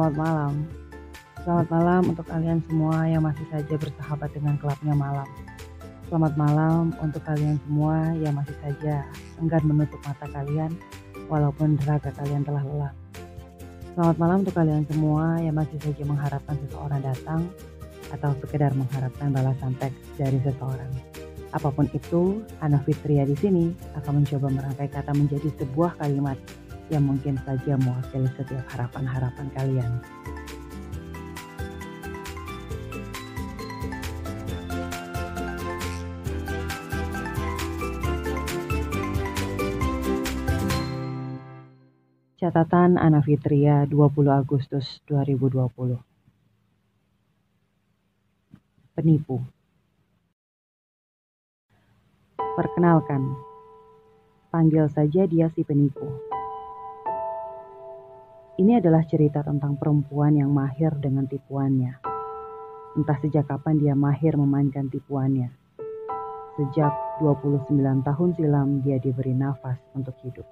Selamat malam. Selamat malam untuk kalian semua yang masih saja bersahabat dengan kelapnya malam. Selamat malam untuk kalian semua yang masih saja enggan menutup mata kalian walaupun raga kalian telah lelah. Selamat malam untuk kalian semua yang masih saja mengharapkan seseorang datang atau sekedar mengharapkan balasan teks dari seseorang. Apa pun itu, Ana Fitria di sini akan mencoba merangkai kata menjadi sebuah kalimat yang mungkin saja mewakili setiap harapan-harapan kalian. Catatan Ana Fitria 20 Agustus 2020 Penipu Perkenalkan, panggil saja dia si penipu. Ini adalah cerita tentang perempuan yang mahir dengan tipuannya. Entah sejak kapan dia mahir memainkan tipuannya. Sejak 29 tahun silam dia diberi nafas untuk hidup.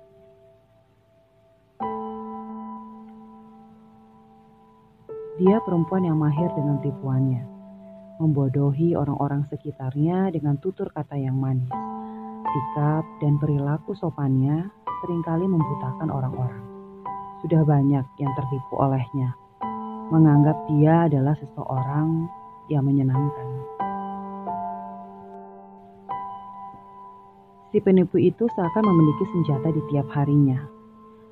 Dia perempuan yang mahir dengan tipuannya, membodohi orang-orang sekitarnya dengan tutur kata yang manis. Sikap dan perilaku sopannya sering kali membutakan orang-orang sudah banyak yang tertipu olehnya, menganggap dia adalah seseorang yang menyenangkan. Si penipu itu seakan memiliki senjata di tiap harinya.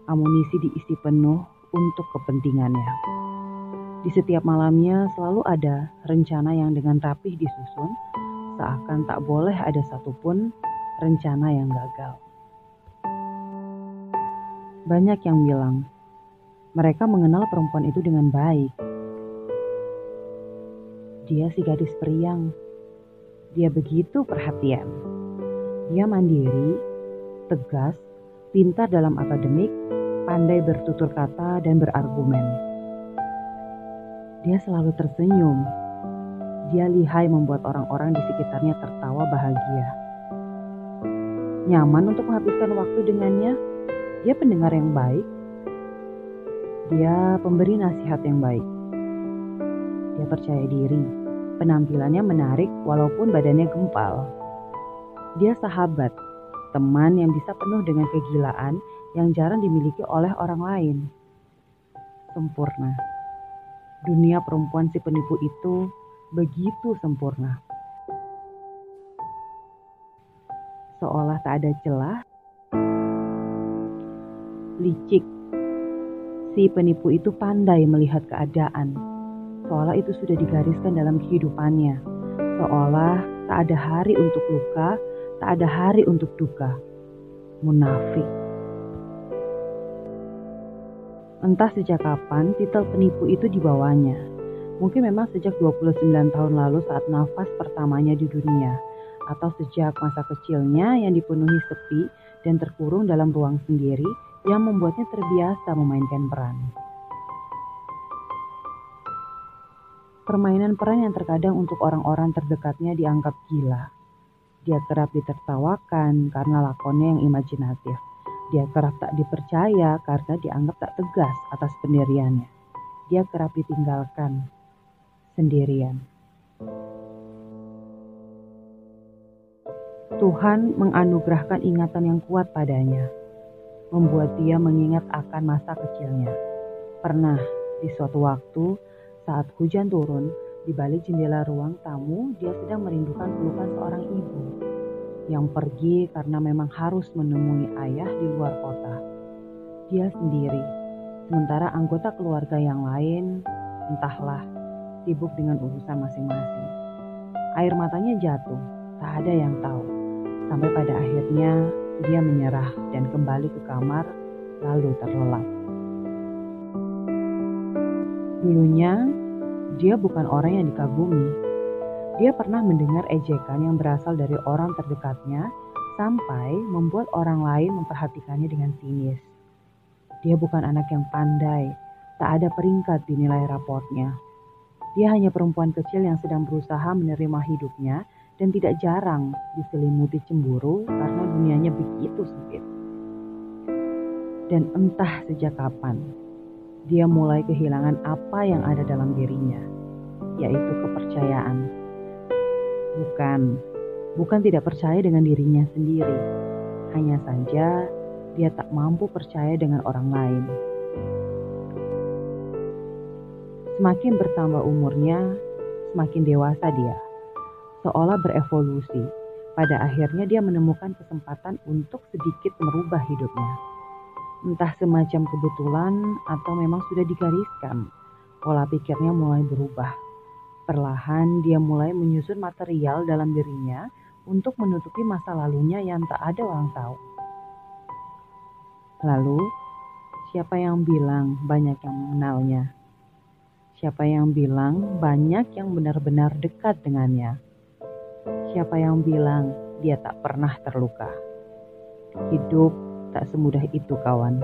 Amunisi diisi penuh untuk kepentingannya. Di setiap malamnya selalu ada rencana yang dengan rapih disusun, seakan tak boleh ada satupun rencana yang gagal. Banyak yang bilang, mereka mengenal perempuan itu dengan baik. Dia si gadis periang. Dia begitu perhatian. Dia mandiri, tegas, pintar dalam akademik, pandai bertutur kata dan berargumen. Dia selalu tersenyum. Dia lihai membuat orang-orang di sekitarnya tertawa bahagia. Nyaman untuk menghabiskan waktu dengannya. Dia pendengar yang baik, dia pemberi nasihat yang baik. Dia percaya diri, penampilannya menarik walaupun badannya gempal. Dia sahabat, teman yang bisa penuh dengan kegilaan yang jarang dimiliki oleh orang lain. Sempurna. Dunia perempuan si penipu itu begitu sempurna. Seolah tak ada celah, licik Si penipu itu pandai melihat keadaan, seolah itu sudah digariskan dalam kehidupannya, seolah tak ada hari untuk luka, tak ada hari untuk duka. Munafik. Entah sejak kapan titel penipu itu dibawanya. Mungkin memang sejak 29 tahun lalu saat nafas pertamanya di dunia, atau sejak masa kecilnya yang dipenuhi sepi dan terkurung dalam ruang sendiri yang membuatnya terbiasa memainkan peran. Permainan peran yang terkadang untuk orang-orang terdekatnya dianggap gila. Dia kerap ditertawakan karena lakonnya yang imajinatif. Dia kerap tak dipercaya karena dianggap tak tegas atas pendiriannya. Dia kerap ditinggalkan sendirian. Tuhan menganugerahkan ingatan yang kuat padanya membuat dia mengingat akan masa kecilnya. Pernah di suatu waktu saat hujan turun, di balik jendela ruang tamu, dia sedang merindukan pelukan seorang ibu yang pergi karena memang harus menemui ayah di luar kota. Dia sendiri, sementara anggota keluarga yang lain, entahlah, sibuk dengan urusan masing-masing. Air matanya jatuh, tak ada yang tahu. Sampai pada akhirnya dia menyerah dan kembali ke kamar, lalu terlelap. Dulunya, dia bukan orang yang dikagumi. Dia pernah mendengar ejekan yang berasal dari orang terdekatnya sampai membuat orang lain memperhatikannya dengan sinis. Dia bukan anak yang pandai, tak ada peringkat di nilai raportnya. Dia hanya perempuan kecil yang sedang berusaha menerima hidupnya dan tidak jarang diselimuti cemburu karena dunianya begitu sempit. Dan entah sejak kapan, dia mulai kehilangan apa yang ada dalam dirinya, yaitu kepercayaan. Bukan, bukan tidak percaya dengan dirinya sendiri, hanya saja dia tak mampu percaya dengan orang lain. Semakin bertambah umurnya, semakin dewasa dia, seolah berevolusi. Pada akhirnya dia menemukan kesempatan untuk sedikit merubah hidupnya. Entah semacam kebetulan atau memang sudah digariskan, pola pikirnya mulai berubah. Perlahan dia mulai menyusun material dalam dirinya untuk menutupi masa lalunya yang tak ada orang tahu. Lalu, siapa yang bilang banyak yang mengenalnya? Siapa yang bilang banyak yang benar-benar dekat dengannya? Siapa yang bilang dia tak pernah terluka? Hidup tak semudah itu, kawan.